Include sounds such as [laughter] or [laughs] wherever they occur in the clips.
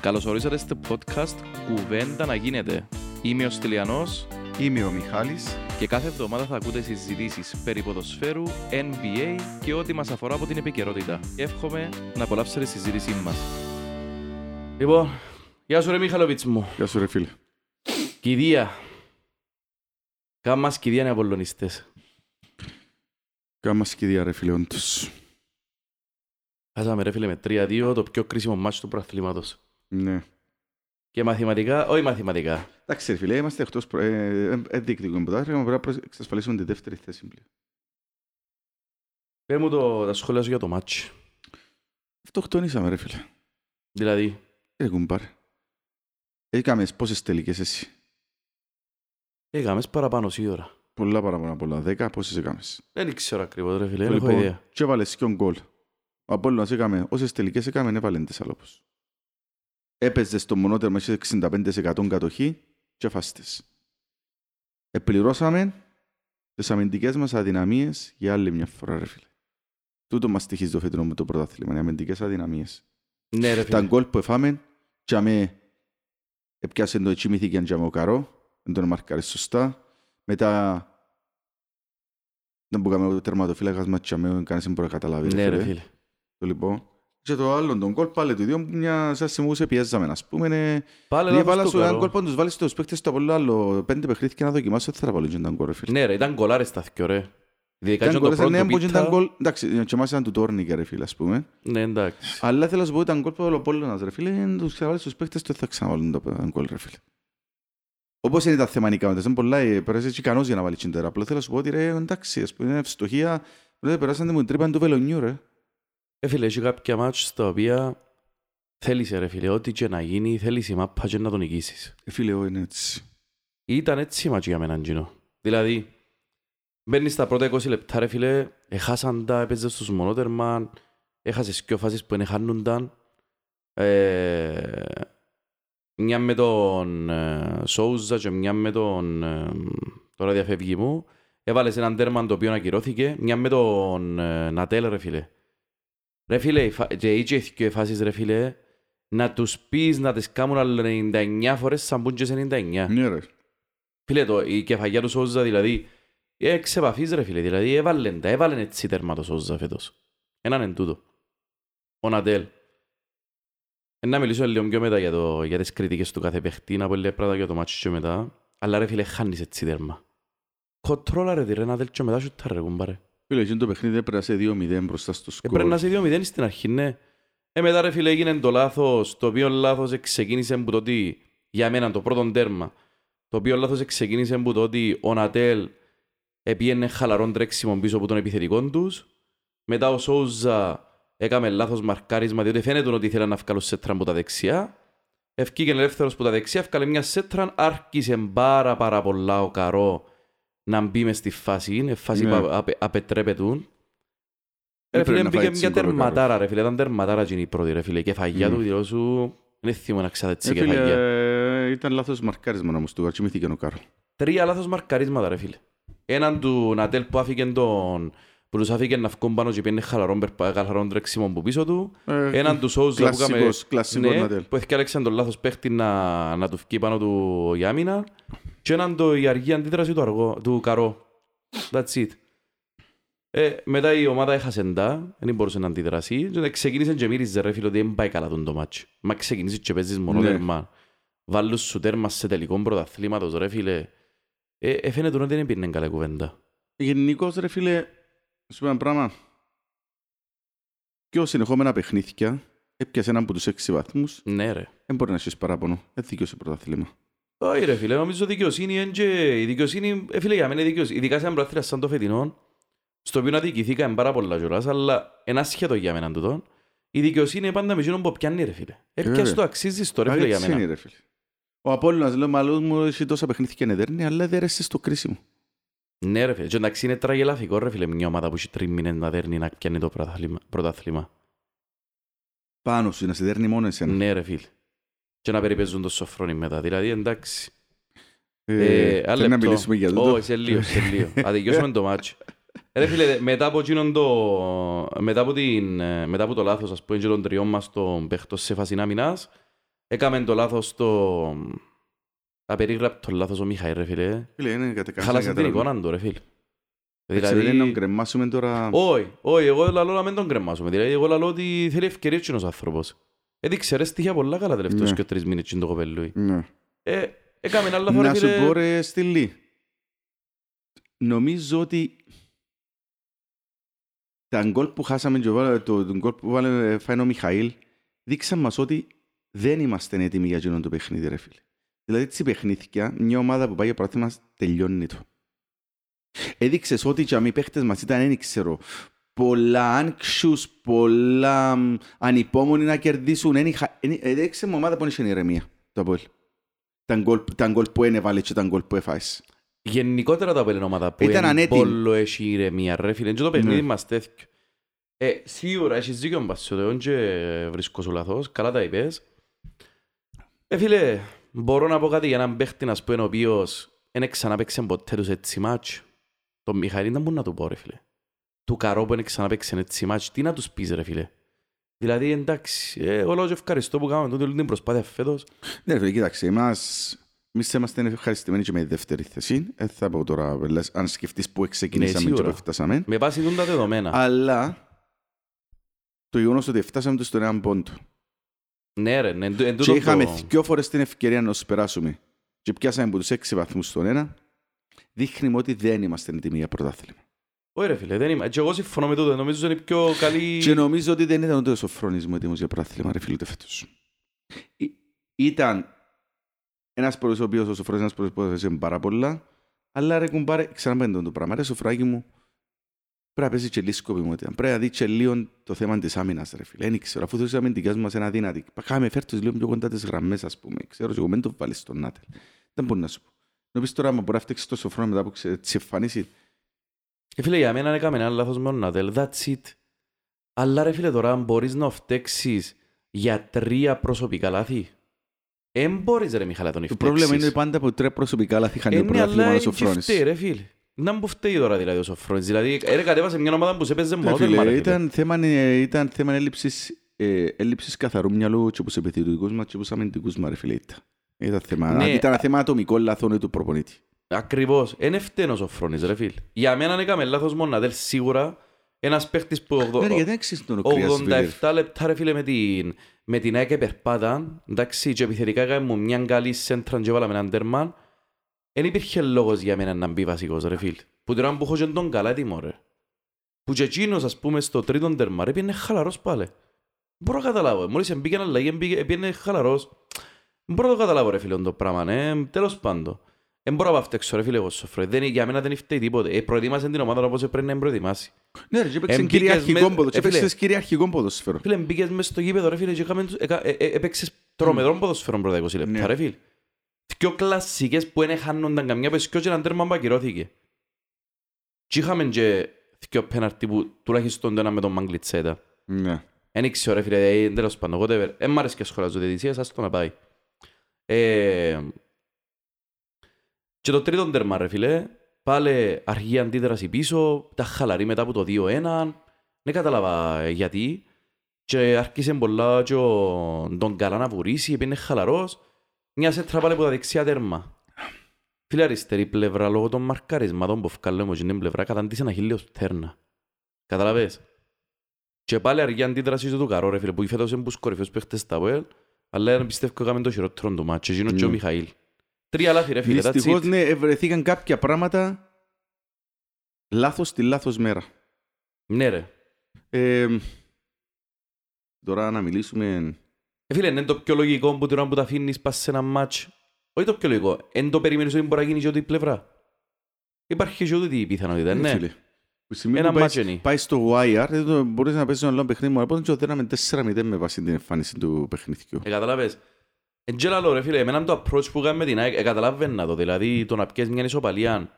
Καλώς ορίσατε στο podcast «Κουβέντα να γίνεται». Είμαι ο Στυλιανός Είμαι ο Μιχάλης. και κάθε εβδομάδα θα ακούτε συζητήσεις περί ποδοσφαίρου, NBA και ό,τι μας αφορά από την επικαιρότητα. Εύχομαι να απολαύσετε τη συζήτησή μας. Λοιπόν, γεια σου ρε Μιχαλοβίτς μου. Γεια σου ρε φίλε. Κηδεία. Κάμ' μας κηδεία είναι απολλωνιστές. Κάμας σκηδία ρε φίλε όντως. Χάσαμε ρε φίλε με 3-2 το πιο κρίσιμο μάτσο του προαθλήματος. Ναι. Και μαθηματικά, όχι μαθηματικά. Εντάξει ρε φίλε, είμαστε εκτός προ... ε, ε, ε, διεκδικούμε πρωτάθλημα, πρέπει να εξασφαλίσουμε τη δεύτερη θέση πλέον. Πες μου το, τα σχόλια σου για το μάτσο. Αυτοκτονήσαμε ρε φίλε. Δηλαδή, Ρε κουμπάρ. Έκαμες πόσες τελικές εσύ; έκαμες παραπάνω σίγουρα. Πολλά παραπάνω από πολλά. Δέκα πόσες έκαμες; Δεν ξέρω ακριβώς ρε φίλε, δεν έχω ιδέα. Λοιπόν, και έβαλες και γκολ. Ο Απόλλωνας έκαμε όσες τελικές έκαμε, έβαλε τις αλόπους. Έπαιζε στο μονότερμα είχε 65% κατοχή και φάστες. Επληρώσαμε τις αμυντικές μας αδυναμίες για άλλη μια φορά, ρε φίλε. Τούτο μας στοιχίζει το φετινό με το πρωτάθλημα, οι αμυντικές αδυναμίες. Ναι ρε Τα φίλε. γκολ που εφάμε, και αμέ έπιασε το ετσιμήθηκε και ο Καρό, δεν τον μάρκαρε σωστά. Μετά, δεν μπορούμε ο τερματοφύλακας μας και αμέ κανείς δεν μπορεί να καταλάβει. Ναι ρε φίλε. Το λοιπόν. Και το άλλο, τον γκολ πάλι του δύο, μια σαν σημού σε πιέζαμε, ας πούμε. Ναι, Πάλι ναι, λάθος βάλα του σου έναν Καρό. γκολ που τους βάλεις στους παίκτες το πολύ άλλο. Πέντε παιχνίδια και να δοκιμάσω, δεν θα τα βάλω και έναν γκολ, ρε φίλε. Ναι ρε, ήταν γκολάρες τα θκιο ρε. Ειδικά Ήταν και το γκολ, πρώτο ναι, που ήταν πίτα. γκολ, εντάξει, και εμάς ήταν του Τόρνικε, ρε φίλε, ας πούμε. Ναι εντάξει. Αλλά θέλω να σου πω ήταν γκολ που ο Πόλωνας, ρε φίλε, αν τους ξαναβάλεις στους παίκτες, δεν θα ξαναβάλουν το γκολ, ρε φίλε. Όπως είναι τα θεμανικά μετά, είναι πολλά, ε, περάσεις και ικανός για να βάλεις τσιντέρα. Απλά θέλω να σου πω ότι, ρε, εντάξει, ας πούμε, είναι ευστοχία, ρε, περάσανε μου την τρύπα του βελονιού, ρε. Ε φίλε, έχει κάποια μάτς στα οποία θέλεις ρε φίλε, ό,τι και να γίνει, θέλεις η μάπα και να τον νικήσεις. Ε, φίλε, εγώ είναι έτσι. Ήταν έτσι η μάτς για μένα, Τζίνο. Δηλαδή, μπαίνεις στα πρώτα 20 λεπτά, ρε φίλε, έχασαν τα, έπαιζες στους μονότερμα, έχασες και φάσεις που χάνονταν. Ε, μια με τον ε, Σόουζα και μια με τον... Ε, τώρα διαφεύγει μου. Έβαλες έναν τέρμα το οποίο ακυρώθηκε. Μια με τον ε, Νατέλ, ρε φίλε. Ρε φίλε, οι φα- και είχε και φάσεις, ρε φίλε, να τους πεις να τις κάνουν άλλο 99 φορές σαν πούν και σε 99. Ναι, ρε. Φίλε, το, η κεφαγιά του Σόζα, δηλαδή, ε, ξεπαφείς ρε φίλε, δηλαδή, έβαλεν τα, έβαλεν έτσι τέρμα το Σόζα φέτος. Έναν εν τούτο. Ο Νατέλ. Ε, να μιλήσω λίγο πιο μετά για, το, για τις κριτικές του κάθε παιχτή, να πω λίγα πράγματα για το μάτσο και μετά. Αλλά ρε φίλε, χάνεις έτσι τέρμα. Κοτρόλα ρε, ρε Νατέλ και μετά σούτα ρε κουμπάρε. Φίλε, εκείνο το παιχνίδι έπρεπε να σε 2-0 μπροστά στο σκορ. Έπρεπε να είσαι 2-0 στην αρχή, ναι. Ε, μετά ρε φίλε έγινε το λάθος, το οποίο λάθος ξεκίνησε από το ότι, για μένα το πρώτο τέρμα, το οποίο λάθος ξεκίνησε από το ότι ο Νατέλ επίενε χαλαρόν τρέξιμο πίσω από τον επιθετικό τους. Μετά ο Σόουζα έκαμε λάθος μαρκάρισμα, διότι φαίνεται ότι ήθελε να βγάλω σέτρα από τα δεξιά. Ευκήκε ελεύθερος από τα δεξιά, ευκάλε μια σέτρα, άρχισε πάρα πάρα πολλά ο Καρό να μπει μες στη φάση, είναι φάση Ναι. που απε- απετρέπετουν. Ρε Έπρεπε φίλε, να μπήκε φάει μια τσίγκολο ο Καρό. τερματάρα ρε φίλε, ήταν τερματάρα εκείνη η πρώτη ρε φίλε. Και φαγιά Μμ. του δηλώ σου, δεν θυμώ να ξέρετε έτσι Ε, και φίλε, φαγιά. ε, ήταν λάθος μαρκάρισμα όμως του, αρτσιμήθηκε ο Κάρο. Τρία λάθος μαρκαρίσματα ρε φίλε. Έναν του Νατέλ που άφηκε τον... που τους άφηκε να βγουν πάνω και πήγαινε χαλαρόν, περπα- χαλαρόν τρέξιμο από πίσω του. Ε, Έναν του Σόουζα που έκαμε... Κλασσικός, κλασσικός Ναι, Νατέλ. που έφτιαξαν τον λάθος παίχτη να, να του βγει πάνω του η άμυνα. Και έναν το η αργή αντίδραση του, αργό, του Καρό. That's it. Ε, μετά η ομάδα έχασε τα, δεν μπορούσε να αντιδράσει. Και ξεκίνησε και μύριζε ρε φίλε ότι δεν πάει καλά τον το μάτσο. Μα ξεκίνησε και παίζεις μόνο Ναι. τέρμα. Βάλουν σου τέρμα σε τελικό πρωταθλήματος ρε φίλε. Ε, ε, φαίνεται ότι δεν πήγαινε καλά η κουβέντα. Γενικώς ρε φίλε, σου πω ένα πράγμα. Πιο συνεχόμενα παιχνίδια, έπιασες έναν από τους έξι βαθμούς, Ναι ρε. δεν μπορεί να έχεις παράπονο. Δεν δικαιώσε πρωταθλήμα. Όχι ρε φίλε, νομίζω δικαιοσύνη είναι και... Η δικαιοσύνη, ε, φίλε, για μένα η δικαιοσύνη, ειδικά σε έναν πρωτάθλημα σαν το φετινό, στο οποίο αδικηθήκαμε πάρα πολλά κιόλας, αλλά ένα σχέτο για μένα τούτο, η δικαιοσύνη είναι πάντα με εκείνον που πιάνει ρε φίλε. Έπιας βέβαια. το αξίζεις το ρε φίλε Αλλά για έτσι είναι μένα. ρε φίλε. Ο Απόλλωνας λέω μάλλον μου έχει τόσα παιχνίδια να δέρνει, αλλά δεν έρεσε στο κρίσιμο. Ναι ρε φίλε, και εντάξει είναι τραγελαφικό ρε φίλε, μια ομάδα που έχει τρεις μήνες να δέρνει να πιάνει το πρωτάθλημα- πρωτάθλημα. Πάνω σου, να σε δέρνει μόνο εσένα. Ναι ρε φίλε. Και να περιπέζουν το σοφρόνι μετά, δηλαδή εντάξει. Ε, Ε, ένα θέλει να λεπτό. μιλήσουμε για τούτο. Όχι, σε λίγο, σε λίγο. [laughs] Αδικιώσουμε το μάτσο. Ρε φίλε, μετά από, εκείνον το, μετά, από την, ε, μετά από το λάθος, ας πούμε, και των τριών μας των παίχτων σε φάση άμυνας, Έκαμε το λάθος το... Απερίγραπτο λάθος ο Μιχαήλ ρε φίλε. Φίλε, είναι κατεκάσει. Χάλασε την εικόνα του ρε φίλε. Δηλαδή... Δεν να κρεμάσουμε τώρα... Όχι, όχι, εγώ λαλώ να μην τον κρεμάσουμε. Δηλαδή, εγώ λαλώ ότι θέλει ευκαιρία κοινός άνθρωπος. Έδειξε ρε στοιχεία πολλά καλά τελευταίους Ναι. και τρεις μήνες το κοπέλου. Ναι. Ε, έκαμε ένα λάθος ρε Να σου φίλε. πω ρε Στυλί. Νομίζω ότι τα γκολ που χάσαμε και βάλε- το, το γκολ που βάλε φάει ο Μιχαήλ δείξαν μας ότι δεν είμαστε έτοιμοι για εκείνον το παιχνίδι ρε φίλε. Δηλαδή έτσι παιχνίδια μια ομάδα που πάει για πρωτάθλημα τελειώνει το. Έδειξες ότι και οι παίχτες μας ήταν, δεν ξέρω, πολλά anxious, πολλά μ, ανυπόμονοι να κερδίσουν. Εν είχα- εν- Έδειξε μου ομάδα που δεν είχε ηρεμία το Αποέλ. Τα γκολ- Τα γκολ που έβαλε και τα γκολ που έφαγες. Γενικότερα τα πέλε ομάδα που Ήταν είναι ανέτοιμη. πόλο έχει ηρεμία ρε φίλε. Και το παιχνίδι Ναι. μας τέτοιο. Ε, σίγουρα έχεις δίκιο μπασιό, δεν και βρίσκω σου λάθος. Καλά τα είπες. Ε, φίλε, μπορώ να πω κάτι για έναν παίχτη να πούμε ο οποίος δεν ξανά παίξε ποτέ τους έτσι μάτς. Τον Μιχαήλ δεν μπορεί να του πω ρε φίλε. Του καρό που δεν ξανά παίξε έτσι μάτς. Τι να τους πεις ρε φίλε. Δηλαδή εντάξει, ε, εγώ λέω και ευχαριστώ που κάνουμε τούτη όλη την προσπάθεια φέτος. Ναι, ρε φίλε, κοίταξε, εμάς, εμείς είμαστε ευχαριστημένοι και με τη δεύτερη θέση. Δεν θα πω τώρα, λες, αν σκεφτείς που ξεκινήσαμε και σίγουρα. που φτάσαμε. Με βάση τούν τα δεδομένα. Αλλά το γεγονός ότι φτάσαμε τους στον έναν πόντο. Ναι ρε, ναι, εν τού- εν Και τούτο είχαμε το- δυο φορές την ευκαιρία να τους περάσουμε. Και πιάσαμε από τους έξι βαθμούς στον ένα. Δείχνει ότι δεν είμαστε έτοιμοι για πρωτάθλημα. Όχι ρε φίλε, δεν είμαι. Και εγώ συμφωνώ με τούτο. Νομίζω είναι η πιο καλή... Και νομίζω ότι δεν ήταν ούτε ο Σοφρόνης μου έτοιμος για πρωτάθλημα, ρε φίλε, ούτε φέτος. Ή- Ήταν ένας πρώτος ο οποίος ο Σοφρόνης ένας πρώτος που έδωσε πάρα πολλά, αλλά ρε κουμπάρε, ξαναπέντε το πράγμα, ρε Σοφράκη μου, πρέπει να παίζεις και λίγο σκοπιμότητα. Πρέπει να δεις και λίγο το θέμα της άμυνας, ρε φίλε. Δεν ξέρω, αφού θες αμυντικές μας ένα δύνατη. Κάμε φέρτος λίγο πιο κοντά τις γραμμές, ας πούμε. Ξέρω, και εγώ μην το βάλεις στον Νάτελ. Δεν μπορεί να σου πω. Νομίζω τώρα, άμα μπορεί να φτιάξεις το Σοφρόνη μετά που ξε- της εμφανίσει, Ε, φίλε, για μένα έκαμε ένα λάθος με τον Νατέλ. That's it. Αλλά ρε φίλε, τώρα μπορείς να φταίξεις για τρία προσωπικά λάθη. Εν μπορείς ρε Μιχάλα τον το πρόβλημα είναι ότι πάντα από τρία προσωπικά λάθη χάνει Ε, το ναι, αλλά πρωτάθλημα ο είναι και Σοφρόνης. φταίει ρε φίλε. Να μου φταίει τώρα δηλαδή ο Σοφρόνης. Δηλαδή, ε, ρε κατέβασε μια ομάδα που σε παίζει Ναι, μόνο φίλε, τέρμα ρε φίλε. ήταν θέμα, ε, ήταν θέμα έλλειψης, ε, έλλειψης καθαρού μυαλού και από τους επιθετικούς μας και από τους αμυντικούς μας, ρε φίλε. Ήταν, ήταν, θέμα, Ναι. ήταν ένα θέμα ατομικό λάθος του προπονήτη. Ακριβώς. Είναι φταίνο ο Σοφρόνης ρε φίλε. Για μένα έκαμε λάθος μόνο Νατέλ σίγουρα. Ένας παίχτης που... ογδο- Ναι, ρε, γιατί δεν ξέρεις τον κρύας, φίλε. 87 λεπτά ρε φίλε με την, με την ΑΕΚ περπάτα, εντάξει, και επιθετικά έκαμε μου μια καλή σέντρα και βάλαμε έναν τέρμα. Δεν υπήρχε λόγος για μένα να μπει βασικός ρε φίλε. Που τώρα που έχω και τον καλά έτοιμο ρε. Που και εκείνος ας πούμε στο τρίτον τέρμα ρε πήγαινε χαλαρός πάλι. Μπορώ να καταλάβω, μόλις μπήκε ένα αλλαγή μπήκε- πήγαινε χαλαρός. Μπορώ να το καταλάβω ρε φίλε το πράγμα, ναι, τέλος πάντων. Δεν μπορώ να φταίξω ρε φίλε εγώ Σοφρό. Δεν, για μένα δεν φταίει τίποτε. Ε, προετοίμασε την ομάδα όπως πρέπει να την προετοιμάσει. Ναι, ρε, και έπαιξε Εμπήκες κυριαρχικό με- ποδο- και ε, φίλε. έπαιξες κυριαρχικό ποδοσφαίρο. Φίλε, μπήκες μες στο γήπεδο ρε φίλε και είχαμε τους- εκα- ε- ε- έπαιξες τρομερό ποδοσφαίρο πρώτα 20 λεπτά Ναι. ρε φίλε. Δυο κλασσικές που δεν χάνονταν καμιά πες και έναν τέρμα που ακυρώθηκε. Και είχαμε και δυο πέναρτι που τουλάχιστον το ένα με τον Μαγκλιτσέτα. Ναι. Εν ήξερα ρε φίλε, ε, τέλος πάντων, whatever. Εν μ' αρέσει και σχολάζω διαιτησίας, ας το να πάει. Ε, και το τρίτο τέρμα ρε φίλε, πάλι αργή αντίδραση πίσω, τα χαλαρή μετά από το 2-1. Δεν κατάλαβα ε, γιατί. Και άρχισε πολλά και ο, τον καλά να βουρήσει, επειδή είναι χαλαρός. Μια σέτρα πάλι από τα δεξιά τέρμα. Φίλε αριστερή πλευρά, λόγω των μαρκαρισμάτων που βγάλουμε από την πλευρά, καταντήσε ένα χίλιο τέρνα. Καταλαβες. Και πάλι αργή αντίδραση του καρό ρε φίλε, που φέτος είναι τους κορυφαίους παίχτες στα ΒΕΛ, αλλά δεν πιστεύω ότι έκαμε το χειρότερο του μάτσο, εκείνος και ο Ναι. Μιχαήλ. Τρία λάθη ρε φίλε, that's Δυστυχώς, it. ναι, βρεθήκαν κάποια πράγματα λάθος τη λάθος μέρα. Ναι ρε. Ε, τώρα να μιλήσουμε... Ε, φίλε, είναι το πιο λογικό που τώρα που τα αφήνεις πας σε ένα μάτς. Όχι το πιο λογικό. Εν το περιμένεις ότι μπορεί να γίνει και ό,τι πλευρά. Υπάρχει και ό,τι πιθανότητα, ναι. φίλε. Που στιγμή Ένα που πάει- μάτσο είναι. Πάει στο wire, δεν το- μπορείς να παίζεις ένα άλλο παιχνίδι μου, αλλά πότε δίναμε 4-0 με βάση την εμφάνιση του παιχνιδιού. Ε, καταλάβες. Εν και λαλό, ρε φίλε, εμένα το approach που κάνουμε την ΑΕΚ, ε, καταλαβαίνα το. Δηλαδή, το να πιέσεις μια ισοπαλία,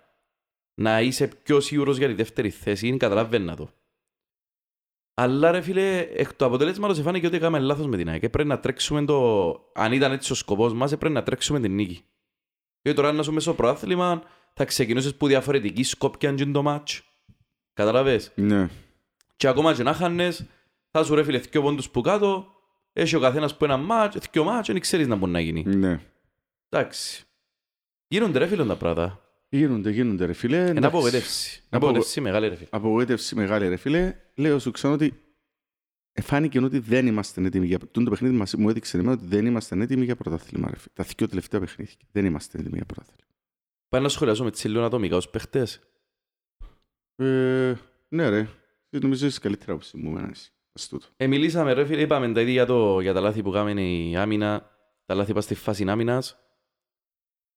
να είσαι πιο σίγουρος για τη δεύτερη θέση, είναι καταλαβαίνα το. Αλλά ρε φίλε, εκ του αποτελέσματος εφάνηκε ότι έκαμε λάθος με την ΑΕΚ. Ε, Πρέπει να τρέξουμε το... Αν ήταν έτσι ο σκοπός μας, ε, πρέπει να τρέξουμε την νίκη. Και τώρα να σου μέσα στο προάθλημα, θα ξεκινήσεις που διαφορετική σκόπια είναι το μάτς. Καταλαβες. Ναι. Και ακόμα και να χάνες, θα σου ρε φίλε δυο πόντους που κάτω, έχει ο καθένας που ένα μάτς, δυο μάτς, δεν ξέρεις να μπορεί να γίνει. Ναι. Εντάξει. Γίνονται ρε φίλε τα πράγματα. Γίνονται, γίνονται ρε φίλε. Είναι Εντάξει. απογοητεύση. Είναι Απογο- απογοητεύση μεγάλη ρε φίλε. Απογοήτευση μεγάλη ρε φίλε. Λέω σου ξανά ότι εφάνηκε ότι δεν είμαστε έτοιμοι για... Τούν το παιχνίδι μας μου έδειξε εμένα ότι δεν είμαστε έτοιμοι για πρωτάθλημα ρε φίλε. Τα δύο τελευταία παιχνίδια. Δεν είμαστε έτοιμοι για πρωτάθλημα. Πάει να σχολιάσουμε τις λίγο ατομικά ως παίχτες. Ε, ναι ρε. Νομίζω είσαι καλύτερα από μου εμένα εσύ. Ας τούτο. Ε, μιλήσαμε ρε φίλε, είπαμε τα ίδια για, το, για τα λάθη που κάνουμε η άμυνα, τα λάθη πας στη φάση άμυνας.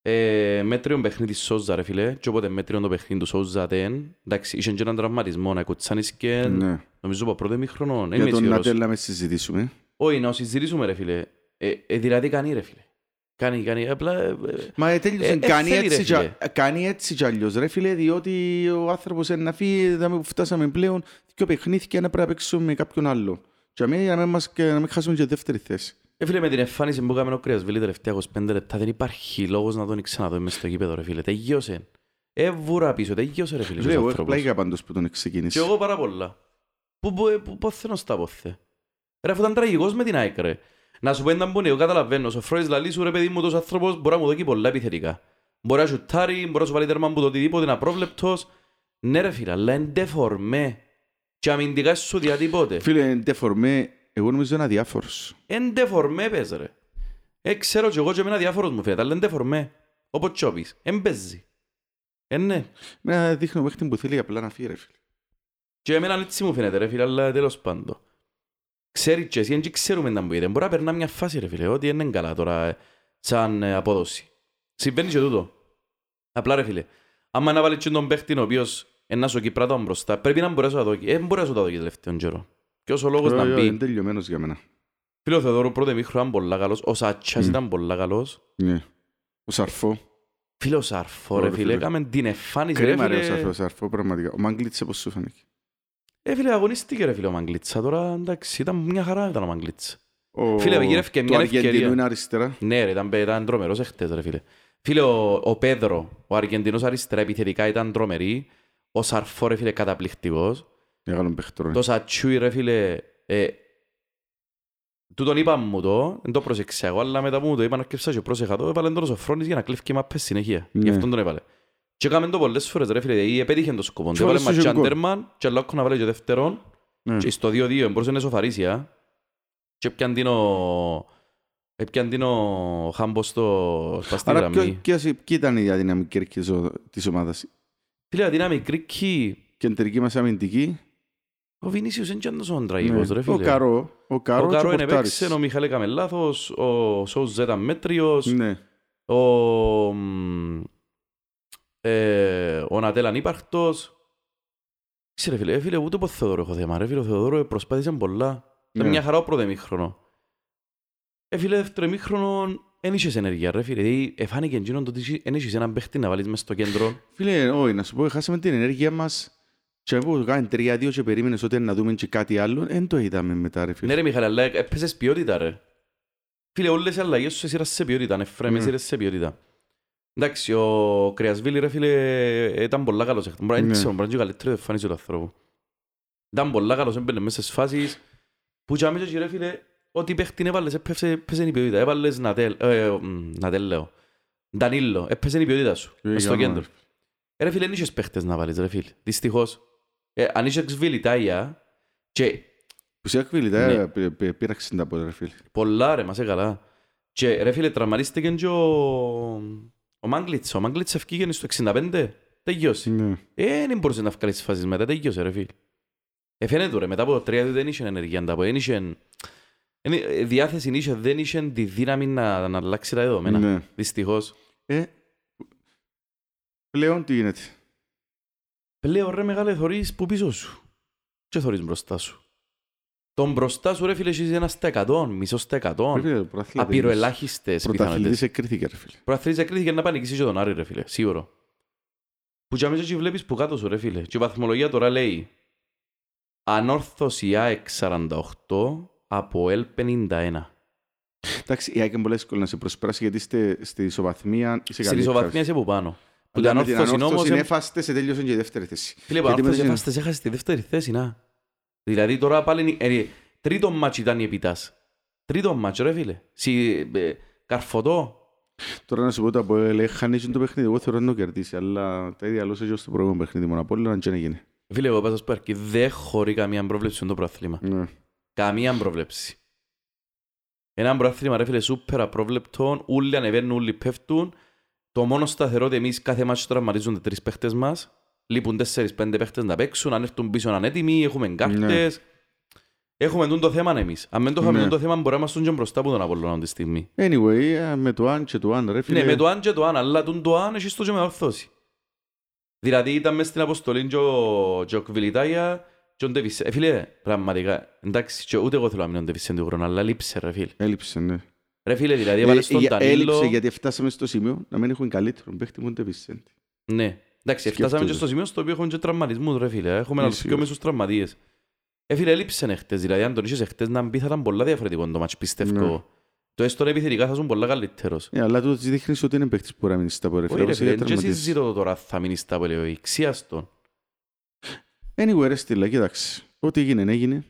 Ε, μέτριον παιχνίδι Σόζα ρε φίλε, και όποτε μέτριον το παιχνίδι του Σόζα τεν, εντάξει, είχε και έναν τραυματισμό, να κουτσάνισκε, Ναι. νομίζω από πρώτο μήχρονο, δεν είμαι Για τον σίγουρος. Νατέλα μες συζητήσουμε. Όχι, να συζητήσουμε ρε φίλε. Ε, ε, δηλαδή κάνει ρε φίλε. Κάνει, κάνει, απλά... ε, ε, Μα ε, τέλειωσε. Ε, ε, κάνει, θέλει, ρε έτσι, φίλε. κι- κάνει έτσι κι αλλιώς ρε φίλε, διότι ο άνθρωπος είναι να φύγει, είδαμε που φτάσαμε πλέον και παιχνίδια να πρέπει να παίξουμε με κάποιον άλλο. Και αμέ, για να μην, μας, και να μην χάσουμε και δεύτερη θέση. Ε, φίλε, με την εμφάνιση που έκαμε ο Κρυασβίλη τελευταία 25 λεπτά δεν υπάρχει λόγος να τον ξαναδούμε μες στο γήπεδο ρε φίλε. Τελειώσε. Ε, βούρα πίσω, τελειώσε ρε φίλε. Φίλε, ο εγώ άνθρωπος. εκπλάγηκα πάντως που τον Και ξεκίνησε. εγώ πάρα πολλά. Πού, πού, πού, πώς θέλω στα πόθε. Ρε, αφού ήταν τραγικός με την ΑΕΚ, ρε. Να σου πω έναν πονή, εγώ καταλαβαίνω. Ο Φρόης λαλεί σου, ρε παιδί μου, τόσος άνθρωπος μπορεί να μου δώσει πολλά επιθετικά. Μπορεί να σουτάρει, μπορεί να σου βάλει τέρμα που το οτιδήποτε, είναι απρόβλεπτος. Ναι ρε φίλε, αλλά είναι ντεφορμέ. Και αμυντικά σου διατυπώτε. Φίλε, ντεφορμέ, εγώ νομίζω είναι αδιάφορος. Είναι ντεφορμέ πες ρε. Ε, ξέρω κι εγώ και εμένα διάφορος μου φαίνεται, αλλά είναι ντεφορμέ. Όπως τσόπεις. Εν παίζει. Ε, ναι. Με δείχνω μέχρι που θέλει απλά να φύγει ρε φίλε. Και εμένα έτσι μου φαίνεται ρε φίλε, αλλά τέλος πάντων. Ξέρει και εσύ, δεν ξέρουμε να μου είτε. Μπορεί να περνά μια φάση ρε φίλε, ότι δεν είναι καλά τώρα ε, σαν ε, απόδοση. Συμβαίνει και τούτο. Απλά ρε φίλε, άμα να βάλεις και τον παίχτη ο οποίος είναι σου κυπράτο μπροστά, πρέπει να μπορέσει να το δώσει. Ε, μπορεί να σου το δώσει τελευταίον καιρό. Και όσο λόγος να Ε, ε, μπει; Είναι τελειωμένος για μένα. Φίλε ο Θεοδόρου πρώτο μήχρο ήταν πολλά καλός, ο Σατσάς Μμ. ήταν πολλά καλός. Ναι. Ο Σαρφό. Φίλε ο Σαρφό Ωραία, ρε φίλε, φίλε. έκαμε την εμφάνιση ρε Κρίμα ρε ο Σαρφό, φίλε. ο Σαρφό πραγματικά. Ο Μάγκλιτσε πώς σου φάνηκε. Ε φίλε αγωνίστηκε ρε φίλε ο Μαγκλίτσα, τώρα εντάξει ήταν μια χαρά ήταν ο Μαγκλίτσα. Ο- Φίλε, γύρευκε του μια Αργεντινού ευκαιρία. είναι αριστερά. Ναι ρε, ήταν, ήταν τρομερός εχθές ρε φίλε. Φίλε, ο, ο Πέδρο, ο Αργεντινός αριστερά επιθετικά ήταν τρομερή. Ο Σαρφό ρε φίλε καταπληκτικός. Μεγάλο παιχτρό. Το Σατσούι ρε φίλε, ε, του τον είπα μου το, δεν το πρόσεξα εγώ, αλλά μετά που μου το είπα να σκεφτά και πρόσεχα το, έβαλε τον ο Σοφρόνης για να κλέφει και μάπες συνέχεια. Ναι. Γι' αυτόν τον έβαλε. Και έκαμε το πολλές φορές ρε φίλε, ή επέτυχε το σκοπό. Και του. Έβαλε βάλε στο ματσάν γκολ. τέρμαν και αλλόκο να βάλει και δεύτερον. Ναι. Και στο 2-2 μπορούσε να σοφαρίσει, α. Και έπιαν την ο... Έπιαν την ο Χάμπος στο... στα στη Άρα ποιο- γραμμή. ποιος- ποιοι ήταν οι αδυναμικοί αρχές ο- της ομάδας; Φίλε, αδύναμη κρίκη. Κεντρική μας αμυντική. Ο Βινίσιος είναι και τόσο τραγικός, Ναι. ρε φίλε. Ο Καρό. Ο Καρό Ο και Καρό ο είναι Πορτάρης. παίξεν, ο Μιχαλέ έκαμε λάθος, ο Σόουζ ήταν μέτριος, Ναι. ο... μ, ε, ο Νατέλ ανύπαρκτος. Ξέρε φίλε, ε, φίλε, ούτε από Θεοδόρο έχω θέμα, ρε φίλε, ο Θεοδόρο προσπάθησε πολλά. Ήταν Ναι. μια χαρά ο πρώτο ημίχρονο. Ε, φίλε, δεύτερο ημίχρονο, δεν είχες ενέργεια, ρε φίλε. Δηλαδή, εφάνηκε εκείνον το ότι δεν είχες έναν παίχτη να βάλεις μες στο κέντρο. Φίλε, όχι, να σου πω, χάσαμε την ενέργεια μας και που κάνει τρία-δύο και περίμενες ότι να δούμε και κάτι άλλο, δεν το είδαμε μετά ρε Ναι φίλε. ρε Μιχάλη, αλλά έπαιζες ποιότητα ρε. Φίλε, όλες οι αλλαγές σου έσυρας σε ποιότητα, Εφραίμ, Ναι. έσυρες σε ποιότητα. Εντάξει, ο Κρεασβίλη ρε φίλε ήταν πολλά καλός. Μπορεί να Ναι. είναι ξέρω, μπορεί να είναι και καλύτερη εμφάνισης του ανθρώπου. Ήταν πολλά καλός, έμπαινε μέσα στις φάσεις που και άμεσα και ρε φίλε, ό,τι παίχτη έβαλες έπαιζε έπαιζε η ποιότητα. Έβαλες Νατέλ, ε, μ, Νατέλ λέω, Ντανίλο, έπαιζε η ποιότητα σου, Ε, μες στο για κέντρο. να- Ε, Ρε φίλε, δεν είχες παίχτες να βάλεις ρε φίλε, δυστυχώς. Ε, αν είχες Ξβιλιτάια και Που σε έκβιλη, Ναι. τα πή- πή- πήραξε τα πόδια ρε φίλε. Πολλά ρε, μας έκαλα. Και ρε φίλε, τραυματίστηκε και ο... Ο Μάγκλιτς. Ο Μάγκλιτς ευκήγαινε στο 65. Τελειώσει. Ναι. Ε, δεν μπορούσε να βγάλεις τις φάσεις μετά. Τελειώσε ρε φίλε. Ε, φαίνεται ρε, μετά από το 3 δεν είχε ενεργεία. ανταπο, Δεν είχε... εν- ε, Διάθεση είχε, δεν είχε τη δύναμη να, να αλλάξει τα δεδομένα. Ναι. Δυστυχώς. Ε, πλέον τι γίνεται; Πλέον ρε μεγάλε θωρείς που πίσω σου. Και θωρείς μπροστά σου. Τον μπροστά σου ρε φίλε έχεις ένα στα 100, μισό στα 100. Ρε φίλε, ο πρωταθλητής- Απειροελάχιστες πιθανότητες. Πρωταθλητής εκρίθηκε ρε φίλε. Προαθλής εκρίθηκε να πανικήσει και τον Άρη ρε φίλε, σίγουρο. Που και αμέσως βλέπεις που κάτω σου ρε φίλε. Και η βαθμολογία τώρα λέει Ανόρθωση ΑΕΚ 48 από ΕΛ 51. Εντάξει, η ΑΕΚ είναι πολύ εύκολο να σε προσπεράσει γιατί είστε στη ισοβαθμία είσαι Στην καλύτερα. ισοβαθμία είσαι που πάνω. Που Αλλά την με την ανόρθωση όμως... ανόρθωση εμ- έφαστες σε τέλειωσε και η δεύτερη θέση. Φίλε, που Γιατί ανόρθωση μετά- εφάστες έχασες τη δεύτερη θέση, να. Δηλαδή τώρα πάλι... είναι- ε, Τρίτο μάτσι ήταν η επιτάς. Τρίτο μάτς ρε φίλε. Συ, ε, καρφωτό. Τώρα να σου πω το από έχανε και το παιχνίδι, εγώ θεωρώ να το κερδίσει, αλλά τα ίδια λόγια και στο προηγούμενο παιχνίδι μόνο από όλα αν και να γίνει. Φίλε, εγώ πάσα πω αρκεί, δεν χωρεί καμία πρόβλεψη στο προαθλήμα. Ναι. Καμία πρόβλεψη. Ένα προαθλήμα ρε φίλε σούπερ απρόβλεπτο, όλοι ανεβαίνουν, όλοι πέφτουν. Το μόνο σταθερό ότι εμείς κάθε μάτσο τραυματίζονται τρεις παίχτες μας. Λείπουν τέσσερις πέντε παίχτες να παίξουν, αν έρθουν πίσω να είναι έτοιμοι, έχουμε κάρτες. Έχουμε τούν το θέμα εμείς. Αν δεν το είχαμε Ναι. τούν το θέμα μπορεί να είμαστε και μπροστά από τον Απολλώνα τη στιγμή. Anyway, ε, με το αν και το αν ρε φίλε. Ναι, με το αν και το αν, αλλά τούν το αν έχεις το και με ορθώσει. Δηλαδή ήταν μες στην αποστολή και ο, και ο Κβιλιτάγια και ο Ντεβισέ. Ε, φίλε, πραγματικά, εντάξει, και ούτε εγώ θέλω να μείνω ο Ντεβισέ του χρόνου, αλλά λείψε ρε φίλε. Έλειψε, ναι. Ρε φίλε, δηλαδή έβαλες Ε, τον για- Έλειψε Τανίλο. γιατί φτάσαμε στο σημείο να μην έχουν καλύτερο παίχτη μόνο το Βισέντη. Ναι. Εντάξει, φτάσαμε Σκέφτομαι. και στο σημείο στο οποίο έχουμε και τραυματισμούς ρε φίλε. Έχουμε άλλους Ισχύει. πιο μέσους τραυματίες. Ε, φίλε, έλειψε εχθές. Δηλαδή, αν τον είχες εχθές να μπει θα ήταν πολλά διαφορετικό το μάτς, πιστεύω. Ναι. Το έστω επιθετικά θα ήσουν πολλά καλύτερος. Ε, αλλά τούτος δείχνεις ότι είναι παίχτης που μπορεί να μείνει στα πορεία. Όχι ρε φίλε, δεν συζητώ τώρα θα μείνει στα πολεοή. Ξίαστον. Anyway, ρε στήλα, κοίταξε. Ό,τι έγινε, έγινε.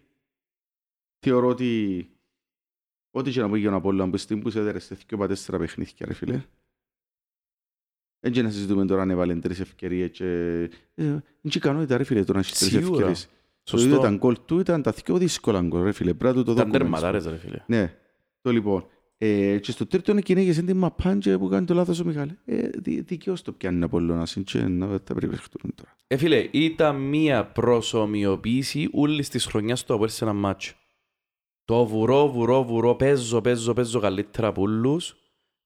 Θεωρώ ότι ό,τι και να πω για τον Απόλλωνα που στην που σε έδερε σε δυο πατέστερα παιχνίδια, ρε φίλε. Έτσι να συζητούμε τώρα αν έβαλε τρεις ευκαιρίες και... Ε, είναι και ικανότητα, ρε φίλε, το να έχεις τρεις Σίγουρα. ευκαιρίες. Το ίδιο Σωστό. ήταν γκολ του, ήταν τα δυο δύσκολα γκολ, ρε φίλε. Πρέπει να το Ήταν δοκούμε. τερματάρες ρε φίλε. Ναι. Το λοιπόν. Ε, και στο τρίτο είναι κυνήγες την μαπάντζε που κάνει το λάθος ο Μιχάλη. Ε, δι, δικαιώς το πιάνει ο Απόλλωνας και να τα πρέπει να παιχτούν τώρα. Ε, φίλε, ήταν μία προσωμιοποίηση όλης της χρονιάς του Αποέλ σε ένα μάτσο. Το βουρό, βουρό, βουρό, παίζω, παίζω, παίζω καλύτερα από όλους.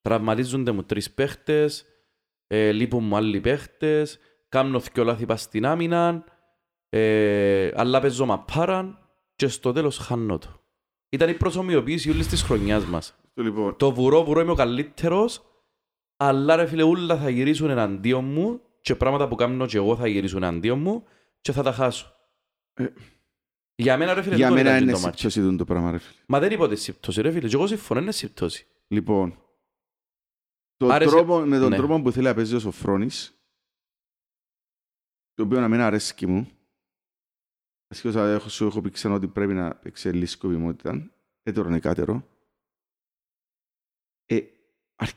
Τραυματίζονται μου τρεις παίχτες, ε, λείπουν μου άλλοι παίχτες, κάνω δυο λάθη πας στην άμυνα, ε, αλλά παίζω μαπάραν και στο τέλος χάνω το. Ήταν η προσωμιοποίηση όλης της χρονιάς μας. Το λοιπόν. Το βουρό, βουρό είμαι ο καλύτερος, αλλά ρε φίλε ούλα θα γυρίσουν εναντίον μου και πράγματα που κάνω και εγώ θα γυρίσουν εναντίον μου και θα τα χάσω. Ε, Για μένα ρε φίλε Για τούτο μένα ήταν είναι το μάτσο. σύμπτωση τούτο το πράγμα, ρε φίλε. Μα δεν είπα ότι σύμπτωση ρε φίλε και εγώ συμφωνώ είναι σύμπτωση. Λοιπόν, το Άρεσε- τρόπο, με τον ναι. τρόπο που θέλει να παίζει ο Σοφρόνης, το οποίο να μην αρέσει μου, ασχέτως αν έχω, σου έχω πει ξανά ότι πρέπει να παίξει λίγη σκοπιμότητα, έτερο νεκάτερο, ε, αρ-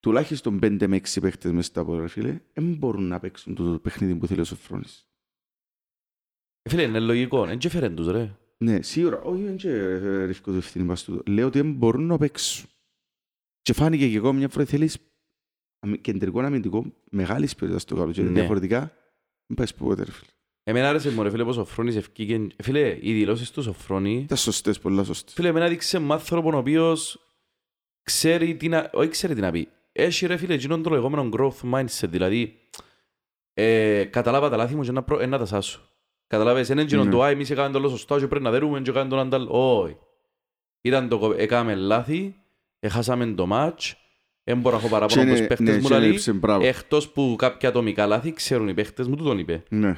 τουλάχιστον 5 με 6 παίχτες μέσα στα πόδια, ρε φίλε, δεν μπορούν να παίξουν το παιχνίδι που θέλει ο Σοφρόνης. Ε, Φίλε είναι λογικό, δεν και φέρεν τους ρε. Ναι, σίγουρα, όχι, δεν και ε, ρίφκω το ευθύνη πας τούτο. Λέω ότι δεν μπορούν να παίξουν. Και φάνηκε και εγώ μια φορά θέλεις αμυ- κεντρικό αμυντικό μεγάλης ποιότητας στο καλοκαίρι. Ναι. Διαφορετικά, δεν πάει που ποτέ, ρε φίλε. Εμένα άρεσε μου ρε φίλε πως ο Φρόνης ευκήκε... Ε, Φίλε, οι δηλώσεις τους ο Φρόνη... Ήταν σωστές, πολλά σωστές. Φίλε, εμένα δείξε με άνθρωπον ο οποίος ξέρει τι να... Όχι ξέρει τι να πει. Έχει ρε φίλε εκείνον το λεγόμενο growth mindset, δηλαδή ε, καταλάβα τα λάθη μου και να, προ... ε, να τα σάσω. Καταλάβες, είναι εκείνον Ναι. το «Α, εμείς έκαναν το όλο σωστό και πρέπει να δέρουμε και έκαναν τον αντάλ». Όχι. Ήταν το κο- έκαμε λάθη, έχασαμε το match, δεν μπορώ να έχω Και παραπάνω από τους είναι- παίχτες ναι, μου και είναι λαλεί. ύψε, μπράβο. Εκτός που κάποια ατομικά λάθη ξέρουν οι παίχτες μου, του τον είπε. Ναι.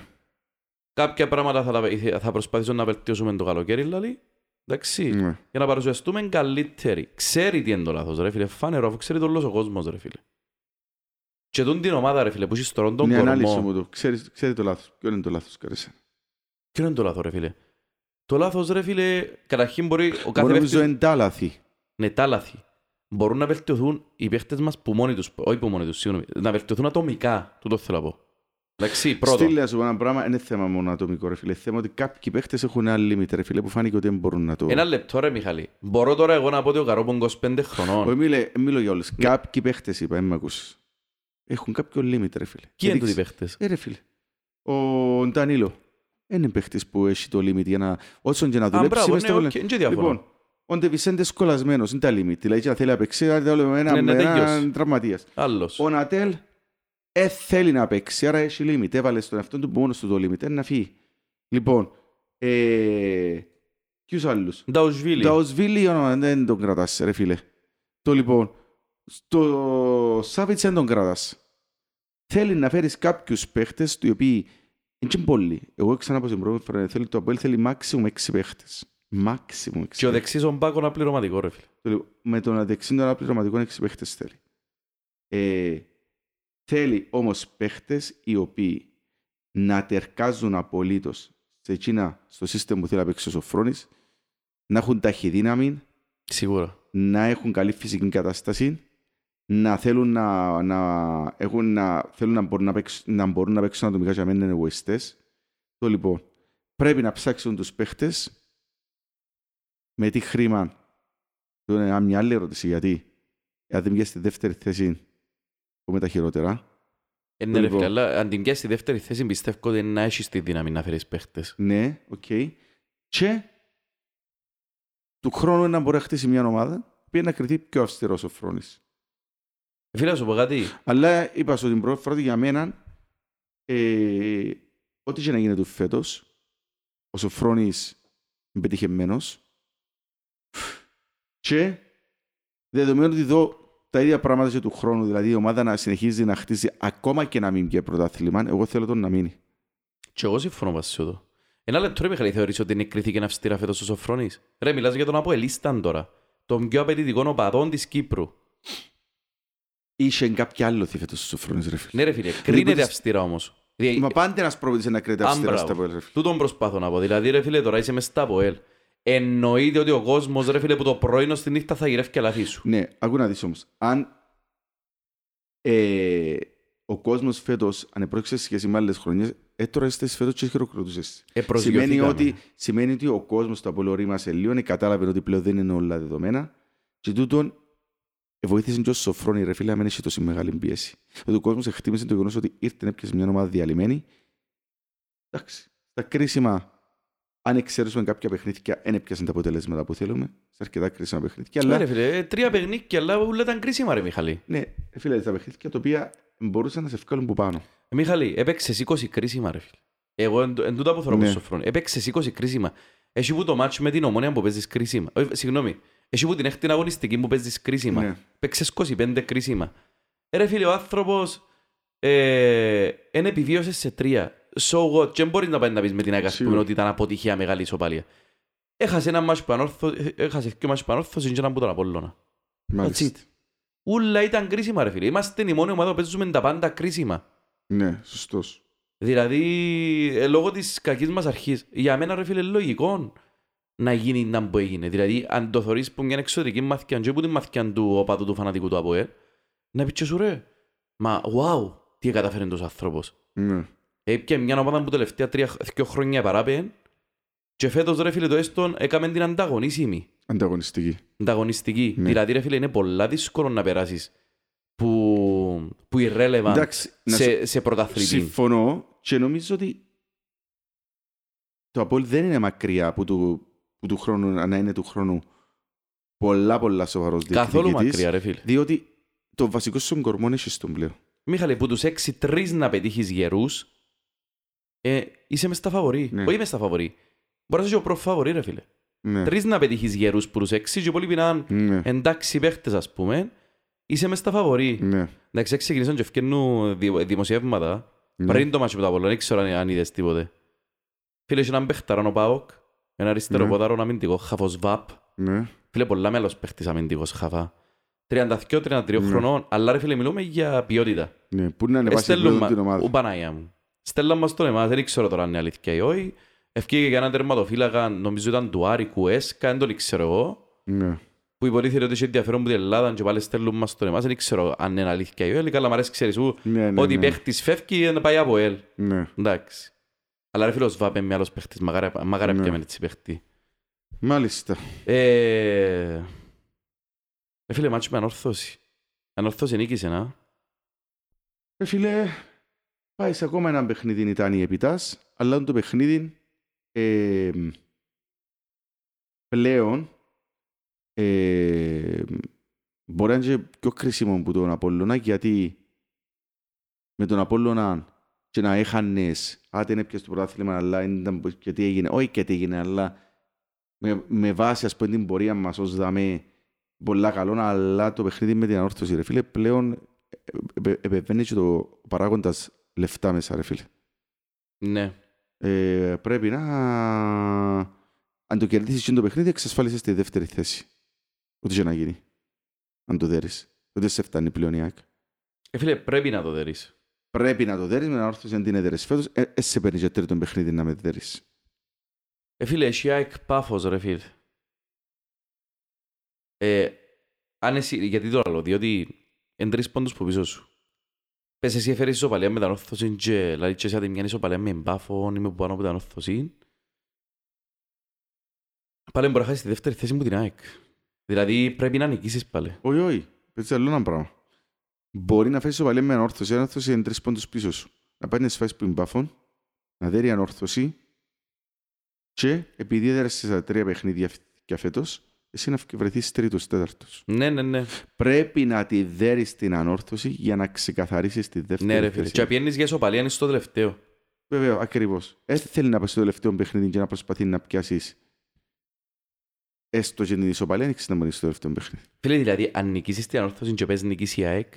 Κάποια πράγματα θα, τα- θα προσπαθήσω να βελτιώσουμε το καλοκαίρι, δηλαδή. Εντάξει. ναι. Για να παρουσιαστούμε καλύτεροι. Ξέρει τι είναι το λάθος, ρε φίλε. Φάνερο, αφού ξέρει το όλος ο κόσμος, ρε φίλε. Και τούν την ομάδα, ρε φίλε, που έχει στον τον Είναι η ανάλυση κορμό. μου το. Ξέρεις, ξέρει το λάθος. Ποιο είναι το λάθος, καρέσε. Ποιο είναι το λάθος, ρε φίλε. Το λάθος, ρε φίλε, καταρχήν μπορεί ο κάθε Μπορεί να νομίζω παίχτης... είναι τα λάθη. Ναι, τα λάθη. Μπορούν να βελτιωθούν οι παίχτες μας που μόνοι τους, όχι που μόνοι τους, συγγνώμη, να βελτιωθούν ατομικά, τούτο θέλω να πω. Εντάξει, πρώτο. Στείλε να σου πω ένα πράγμα, είναι θέμα μόνο ατομικό, ρε φίλε. Θέμα ότι κάποιοι παίχτες έχουν ένα limit, ρε φίλε, που φάνηκε ότι δεν μπορούν να το... Ένα λεπτό, ρε Μιχαλή. Μπορώ τώρα εγώ να πω ότι ο Καρόπον 25 χρονών. Όχι, μίλε- μιλώ για όλους. Κάποιοι παίχτες, είπα, δεν με ακούσεις. Έχουν κάποιο limit, ρε φίλε. Ποιοι είναι Έδειξε- τούτοι παίχτες; Ε, ρε φίλε. Ο Ντανίλο. Είναι παίχτης που έχει το limit για να... Όσον και να Α, δουλέψει μπράβο, μες ναι, στο οκ, βολέ. δεν και διαφωνώ. Λοιπόν, ο Ντεβισέντες κολλασμένος, είναι τα limit. Δηλαδή, και να θέλει να παίξει, να θέλει με ένα- Ναι, ναι, με έναν τέλειος. τραυματίας. Άλλος. Ο Νατέλ ε, θέλει να παίξει, άρα έχει limit. Έβαλε στον εαυτό του μόνος του το limit. Είναι να φύγει. Λοιπόν, ε, ποιους άλλους. Νταουσβίλη. Νταουσβίλη όνομα, δεν τον κρατάς, ρε φίλε. Το λοιπόν, στο Σάβιτς δεν τον κρατάς. Θέλει να φέρεις κάποιους παίχτες, οι οποίοι είναι και πολλοί. Εγώ ξανά στην πρώτη φορά, θέλει το Αποέλ θέλει maximum έξι παίχτες. Maximum έξι Και ο παίχτες. δεξής ο Μπάκο είναι πληρωματικό, ρε φίλε. Το λέω, Με τον δεξί των αναπληρωματικών έξι παίχτες θέλει. Ε, θέλει όμως παίχτες οι οποίοι να τερκάζουν απολύτως σε εκείνα, στο σύστημα που θέλει να παίξει ο Σοφρόνης, να έχουν ταχυδύναμη, Σίγουρα. να έχουν καλή φυσική κατάσταση, να θέλουν να, να, έχουν, να, θέλουν να, μπορούν να, παίξουν, να μπορούν να παίξουν ατομικά για μένα είναι εγωιστές. Το λοιπόν, πρέπει να ψάξουν τους παίχτες με τι χρήμα. Το είναι μια άλλη ερώτηση, γιατί αν δεν βγες στη δεύτερη θέση, με τα χειρότερα. Ε, ναι, ρε Λοιπόν. φίλε, αλλά αν την πιάσεις στη δεύτερη θέση πιστεύω ότι να έχεις τη δύναμη να φέρεις παίχτες. Ναι, οκ. Και του χρόνου να μπορεί να χτίσει μια ομάδα που να κρυθεί πιο αυστηρός ο Φρόνης. Φίλε, να σου πω κάτι. Αλλά είπα σου την πρώτη φορά ότι για μένα, ε, ό,τι και να γίνει του φέτος, ο Σοφρόνης είναι πετυχημένος και δεδομένου ότι εδώ τα ίδια πράγματα και του χρόνου, δηλαδή η ομάδα να συνεχίζει να χτίζει ακόμα και να μην βγει πρωτάθλημα, εγώ θέλω τον να μείνει. Και εγώ συμφωνώ μαζί σου εδώ. Ένα λεπτό ρε Μιχαλή, θεωρείς ότι είναι κρίθηκε αυστηρά φέτος ο Σοφρόνης; Ρε, μιλάς για τον Αποελίσταν τώρα. Τον πιο απαιτητικό οπαδόν της Κύπρου. Είχε κάποιο άλλο τι φέτος ο Σοφρόνης ρε φίλε. Ναι ρε φίλε, κρίνεται μπορείς- αυστηρά όμως. Δηλαδή, Μα πάντα ένας προπονητής να κρίνεται αν αυστηρά μπράβο. στα πόλη ρε φίλε. Τούτον προσπάθω να πω. Δηλαδή ρε φίλε, τώρα είσαι μες στα ΑΠΟΕΛ. Εννοείται ότι ο κόσμος ρε φίλε που το πρωί ως τη νύχτα θα γυρεύει και λαθί σου. Ναι, ακού να δεις όμως. Αν ε, ο κόσμος φέτος ανεπρόκειται σε σχέση με άλλες χρονιές, ε, τώρα είστε φέτος και χειροκροτούσες. Ε, Σημαίνει προσγειωθήκαμε. ότι, σημαίνει ότι ο κόσμος το Απόλλω ρήμασε λίγο, ε, κατάλαβε ότι πλέον δεν είναι όλα δεδομένα και τούτον ε, βοήθησε και ο Σοφρόνη ρε φίλε να μην έχει τόση μεγάλη πίεση. Ότι ο κόσμος εκτίμησε το γεγονός ότι ήρθε να έπιασε μια ομάδα διαλυμένη. Εντάξει, στα κρίσιμα, αν εξαιρέσουμε κάποια παιχνίδια, δεν έπιασαν τα αποτελέσματα που θέλουμε, σε αρκετά κρίσιμα παιχνίδια. Ναι, Αλλά ρε φίλε, ε, τρία παιχνίκια, αλλά όλα ήταν κρίσιμα ρε Μιχαλή. ναι, ε, φίλε, τα παιχνίδια τα οποία μπορούσαν να σε βγάλουν που πάνω. Ε, Μιχαλή, έπαιξες 20 κρίσιμα ρε φίλε. Εγώ εν, εν τούτα που θέλω Ναι. ναι. Σοφρόνη. Έπαιξες 20 κρίσιμα. Έχει που το μάτσο με την ομόνια που παίζεις κρίσιμα. Ε, συγγνώμη. Έχει που την έκτη αγωνιστική που παίζεις κρίσιμα. Ναι. Παίξες 25 κρίσιμα. Ε, ρε φίλε, ο άνθρωπος ε, εν επιβίωσες σε τρία. So what? Και δεν μπορείς να πάει να πεις με την ΑΕΚ ας πούμε, Σίγουρα. ότι ήταν αποτυχία μεγάλη ισοπαλία. Έχασε ένα μάτσο που ανόρθω, ε, έχασε δύο μάτσο που ανόρθωσε και έναν που τον Απόλλωνα. That's Μάλιστα. it. Ούλα ήταν κρίσιμα ρε φίλε. Είμαστε η μόνη ομάδα που παίζουμε τα πάντα κρίσιμα. Ναι, σωστός. Δηλαδή, ε, λόγω της κακής μας αρχής, για μένα ρε φίλε λογικό να γίνει να που έγινε. Δηλαδή, αν το θωρείς που μια εξωτερική μαθηκιά και που την μαθηκιά του οπαδού του φανατικού του ΑΠΟΕ, να πεις και σου ρε, μα wow, τι καταφέρει τόσο άνθρωπος. Ναι. Έπια μια ομάδα που τελευταία τρία, δύο χρόνια παράπεν και φέτος ρε φίλε το έστον έκαμε την ανταγωνίσιμη, Ανταγωνιστική. ανταγωνιστική. Ναι. Δηλαδή ρε φίλε είναι πολλά δύσκολο να περάσεις που, που irrelevant Εντάξει, να σε, σε πρωταθλητή. Συμφωνώ και νομίζω ότι το Απόλ δεν είναι μακριά που του, που του χρόνου να είναι του χρόνου πολλά πολλά σοβαρός Καθόλου διεκδικητής, μακριά ρε φίλε. διότι το βασικό σου κορμό έχει στον πλέον. Μίχαλε, που τους έξι τρεις να πετύχεις γερούς, ε, είσαι μες στα φαβορή. Ναι. Όχι μες στα φαβορή. Μπορεί να είσαι ο προφαβορή, ρε φίλε. Ναι. Τρεις να πετύχεις γερούς που τους έξι και οι υπόλοιποι να είναι Ναι. εντάξει παίχτες, ας πούμε. Είσαι μες στα φαβορή. Ναι. Εντάξει, ξεκινήσαν και ευκαινούν δη- δημοσιεύματα. Ναι. Πριν το μάτσο με τα Απόλλωνα, δεν ξέρω αν- αν είδες τίποτε. Φίλε, είχε έναν παίχταραν ο Πάοκ, ένα αριστερό Ναι. ποδάρο αμυντικό, χαφός βαπ. Ναι. Φίλε, πολλά μέλος παίχτης αμυντικός χαφά. 32-33 Ναι. χρονών, αλλά ρε φίλε, μιλούμε για ποιότητα. Ναι. Πού να ανεβάσει Εστέλνουν πλέον την μα... ομάδα. Ο Παναγιά μου. Στέλναν μας τον εμάς, δεν ξέρω τώρα αν είναι αλήθεια ή όχι. Ευκήγε για έναν τερματοφύλακα, νομίζω ήταν του Άρη Κουέσκα, δεν τον ξέρω εγώ. Ναι. Που υποτίθεται ότι είχε ενδιαφέρον που την Ελλάδα και πάλι στέλνουν μας τον εμάς, δεν ξέρω αν είναι αλήθεια ή όχι. Αλλά μ' αρέσει, ξέρεις, σου, Ναι, ναι, ότι ναι. παίχτης φεύγει να πάει από ελ. Ναι. Εντάξει. Αλλά ρε φίλος Βάπε με άλλος παίχτης, μαγάρα μαγάρα Ναι. πια με έτσι παίχτη. Μάλιστα. Ε... Ρε φίλε, μάτσο με ανόρθωση. Ανόρθωση νίκησε, να. Ε, φίλε, πάει σε ακόμα ένα παιχνίδι ήταν η επιτάς, αλλά το παιχνίδι ε, πλέον ε, μπορεί να είναι και πιο κρίσιμο από τον Απόλλωνα γιατί με τον Απόλλωνα και να έχανες, α, δεν έπιασε το πρωτάθλημα, αλλά ήταν πως- και τι έγινε, όχι και τι έγινε, αλλά με, με βάση ας πούμε την πορεία μας ως δαμέ πολλά καλό, αλλά το παιχνίδι με την ανόρθωση, ρε φίλε, πλέον επε- επεμβαίνει και το παράγοντας λεφτά μέσα, ρε φίλε. Ναι. Ε, πρέπει να... Αν το κερδίσεις και το παιχνίδι, εξασφάλισες τη δεύτερη θέση. Ό,τι και να γίνει. Αν το δέρεις. Δεν σε φτάνει πλέον η ΑΕΚ. Ε, φίλε, πρέπει να το δέρεις. Πρέπει να το δέρεις με να όρθωση αν την έδερες φέτος. Ε, ε, σε παίρνει και τρίτον παιχνίδι να με δέρεις. Ε, φίλε, έχει ΑΕΚ πάφος, ρε φίλε. Ε, αν εσύ, γιατί το λέω, διότι είναι τρεις πόντους που πίσω σου. Πες εσύ έφερες ισοπαλία με τα όρθωση και δηλαδή και εσύ μια ισοπαλία με μπάφον ή με πάνω από τα όρθωση. Πάλι μπορεί να χάσεις τη δεύτερη θέση μου την ΑΕΚ. Δηλαδή πρέπει να νικήσεις πάλι. Όχι, όχι. Πέτσε άλλο ένα πράγμα. Μπορεί να φέρεις ισοπαλία με ανόρθωση, η ανόρθωση είναι τρεις πόντους πίσω σου. Να πάει να σφάσεις που είναι μπάφον, να δέρει ανόρθωση και επειδή έδερασες τα τρία παιχνίδια και φέτος, εσύ να βρεθείς τρίτος, τέταρτος. Ναι, ναι, ναι. Πρέπει να τη δέρεις την ανόρθωση για να ξεκαθαρίσεις τη δεύτερη Ναι ρε φίλε. θέση. Και πιένεις για ισοπαλία είναι στο τελευταίο. Βέβαια, ακριβώς. Δεν θέλει να πάει στο τελευταίο παιχνίδι και να προσπαθεί να πιάσεις έστω και την ισοπαλία, ανοίξεις να μείνεις στο τελευταίο παιχνίδι. Φίλε, δηλαδή, αν νικήσεις την ανόρθωση και πες νικήσει η ΑΕΚ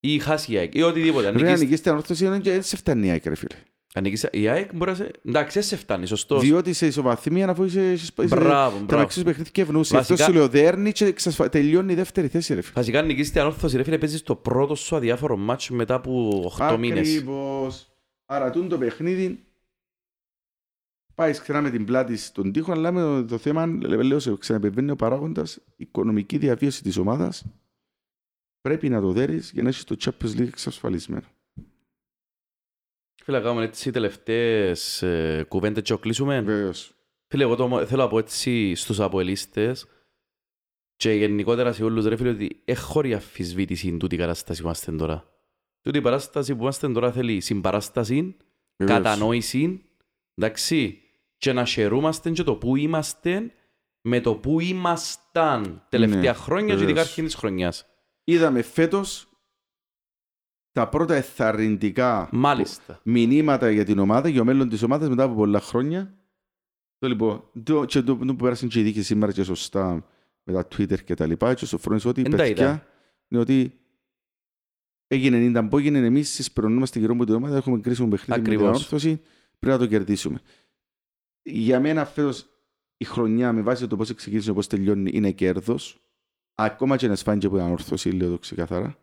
ή χάσεις η ΑΕΚ ή οτιδήποτε. Αν Ρε, να νικήσεις, νικήσεις την ανόρθωση είναι και δεν σε φτάνει η ΑΕΚ, ρε φίλε. Αν νικήσεις η ΑΕΚ μπορεί να σε... Εντάξει, δεν σε φτάνει, σωστός. Διότι σε ισοβαθμία να είσαι είσαι- είσαι- Μπράβο, τα μπράβο. μαξίς παιχνίδι και ευνούσε. Βασικά- Αυτός σου λέω, δέρνει και εξασφα- τελειώνει η δεύτερη θέση, ρε φίλε. Βασικά, αν νικήσεις την ανόρθωση, ρε φίλε, παίζεις το πρώτο σου αδιάφορο μάτσο μετά από 8 μήνες. Ακριβώς. Άρα τούτο το παιχνίδι πάεις ξανά με την πλάτη στον τοίχο, αλλά με το, το θέμα, λέω, σε ξαναπεβαίνει ο παράγοντας, η οικονομική διαβίωση της ομάδας πρέπει να το δέρεις για να έχεις το Champions League εξασφαλισμένο. Φίλε, κάνουμε έτσι τελευταίες ε, κουβέντες και κλείσουμε. Βεβαίως. Φίλε, εγώ το, θέλω να πω έτσι στους αποελίστες και γενικότερα σε όλους ρε φίλε ότι έχω αφισβήτηση τούτη η κατάσταση που είμαστε τώρα. Τούτη η παράσταση που είμαστε τώρα θέλει συμπαράσταση, Βεβαίως. κατανόηση, εντάξει, και να χαιρούμαστε και το που είμαστε με το που ήμασταν τελευταία Ναι, χρόνια και ειδικά βεβαίως. αρχής της χρονιάς. Είδαμε φέτος τα πρώτα εθαρρυντικά Μάλιστα. μηνύματα για την ομάδα, για το μέλλον της ομάδας μετά από πολλά χρόνια. Το λοιπόν, το, και το, το που πέρασαν και οι δίκες σήμερα και σωστά με τα Twitter και τα λοιπά και στο Φρόνης ότι Εν τα είδα. παιδιά είναι ότι έγινε 90 που έγινε εμείς συσπερωνούμαστε γύρω από την ομάδα έχουμε κρίσιμο παιχνίδι με την Ακριβώς. ανόρθωση πρέπει να το κερδίσουμε. Για μένα φέτος η χρονιά με βάση το πώς ξεκίνησε και πώς τελειώνει είναι κέρδος. Ακόμα και να σφάνει και από την ανόρθωση, λέω το ξεκαθαρά.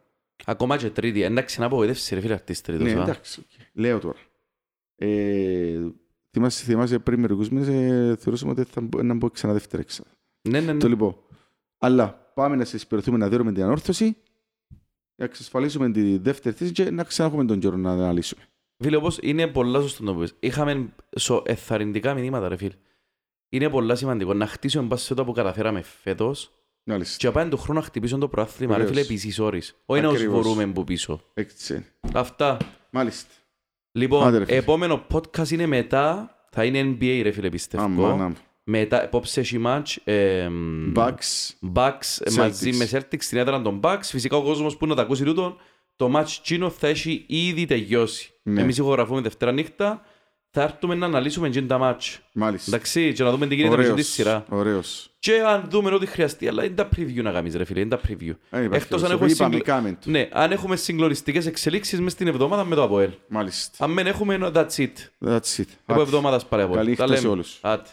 Ακόμα και τρίτη. Εντάξει, να απογοητεύσεις ρε φίλε αυτής τρίτος. Ναι, α. εντάξει, οκ. λέω τώρα. Ε, θυμάσαι, θυμάσαι πριν μερικούς μήνες ε, θεωρούσαμε ότι θα μπο- να μπω ξανά δεύτερη έξα. Ναι, ναι, ναι. Το λοιπόν. Αλλά πάμε να συσπηρωθούμε να δέρουμε την ανόρθωση, να εξασφαλίσουμε τη δεύτερη θέση και να ξανά έχουμε τον καιρό να αναλύσουμε. Φίλε, όπως είναι πολλά σωστό να το πεις. Είχαμε σο, εθαρρυντικά μηνύματα, ρε φίλε. Είναι πολλά σημαντικό να χτίσουμε μπας σε το που καταφέραμε φέτος Μάλιστα. και απέναντι του χρόνου να χτυπήσουμε το προάθλημα, ρε Βεβαίως. φίλε, επίσης όρις. Όχι να τους Ακριβώς. μπορούμε που πίσω. Έτσι είναι. Αυτά. Μάλιστα. Λοιπόν, Άντε, ρε φίλε. επόμενο podcast είναι μετά, θα είναι NBA, ρε φίλε, πιστεύω. Άμα, να. Μετά, απόψε έχει μάτς, ε, Bucks. Bucks ε, μαζί με Celtics στην έδρα των Bucks. Φυσικά ο κόσμος που να τα ακούσει τούτο, το match Chino θα έχει ήδη τελειώσει. Ναι. Εμείς ηχογραφούμε Δευτέρα νύχτα, θα έρθουμε να αναλύσουμε και τα match. Μάλιστα. Εντάξει, και να δούμε τι γίνεται με της σειρά. Ωραίος. Και αν δούμε ό,τι χρειαστεί, αλλά είναι τα preview να κάνεις ρε φίλε, είναι τα preview. Ε, υπάρχει Εκτός αν όσο. έχουμε, Είπαμε, συγκλο... κάμε το. ναι, αν έχουμε συγκλονιστικές εξελίξεις μες την εβδομάδα με το ΑΠΟΕΛ. Μάλιστα. Αν δεν έχουμε, that's it. That's it. Από Άτε. εβδομάδας παρέα από. Καλή Τα νύχτα σε λέμε. όλους. Άτε.